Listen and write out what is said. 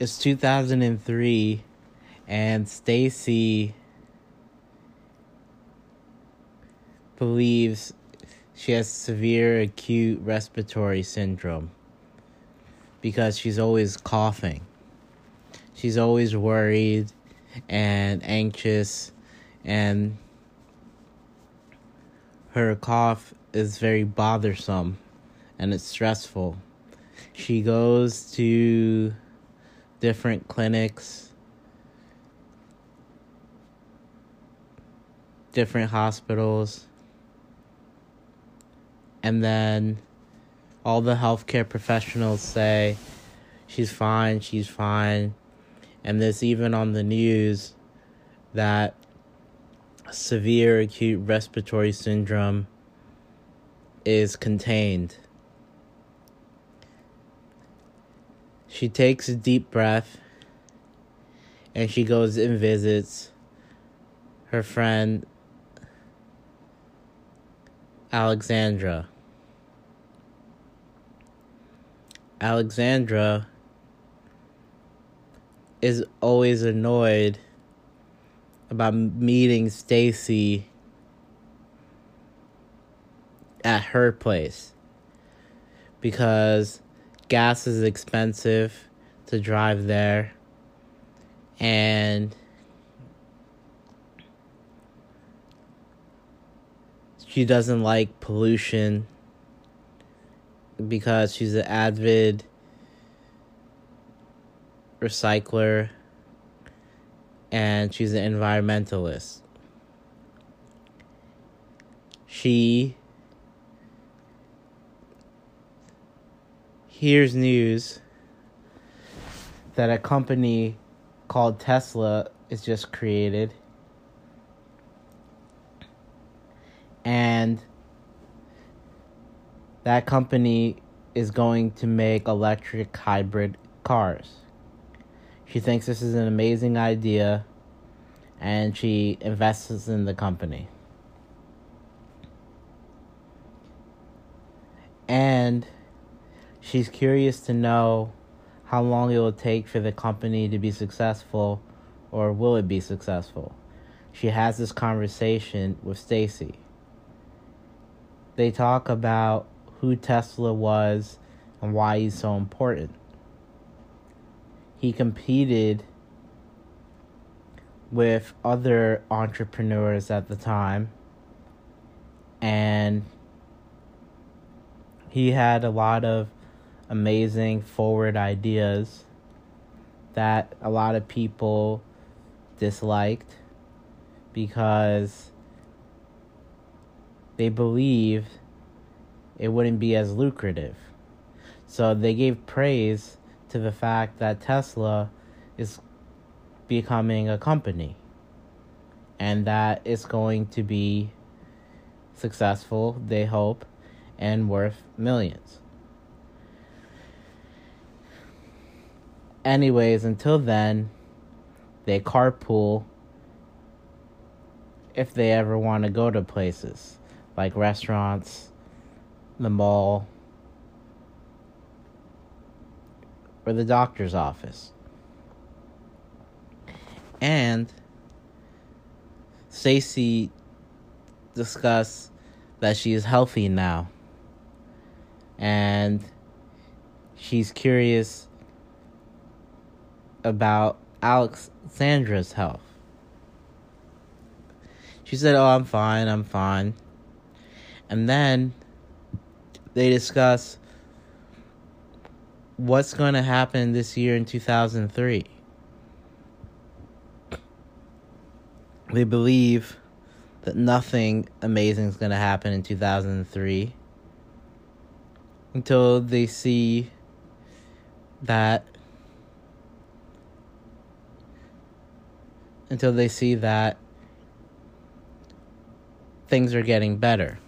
it's 2003 and Stacy believes she has severe acute respiratory syndrome because she's always coughing. She's always worried and anxious and her cough is very bothersome and it's stressful. She goes to different clinics, different hospitals, and then all the healthcare professionals say she's fine, she's fine. And there's even on the news that severe acute respiratory syndrome is contained. She takes a deep breath and she goes and visits her friend Alexandra. Alexandra is always annoyed about meeting Stacy at her place because gas is expensive to drive there and she doesn't like pollution because she's an avid recycler and she's an environmentalist. She hears news that a company called Tesla is just created. And that company is going to make electric hybrid cars. She thinks this is an amazing idea and she invests in the company. And she's curious to know how long it will take for the company to be successful or will it be successful. She has this conversation with Stacy. They talk about who Tesla was and why he's so important. He competed with other entrepreneurs at the time and he had a lot of amazing forward ideas that a lot of people disliked because they believed it wouldn't be as lucrative. So they gave praise to the fact that Tesla is becoming a company and that it's going to be successful, they hope, and worth millions. Anyways, until then, they carpool if they ever want to go to places like restaurants, the mall, or the doctor's office. And Stacy discussed that she is healthy now. And she's curious about Alexandra's health. She said, Oh, I'm fine, I'm fine. And then they discuss what's going to happen this year in 2003. They believe that nothing amazing is going to happen in 2003 until they see that until they see that things are getting better.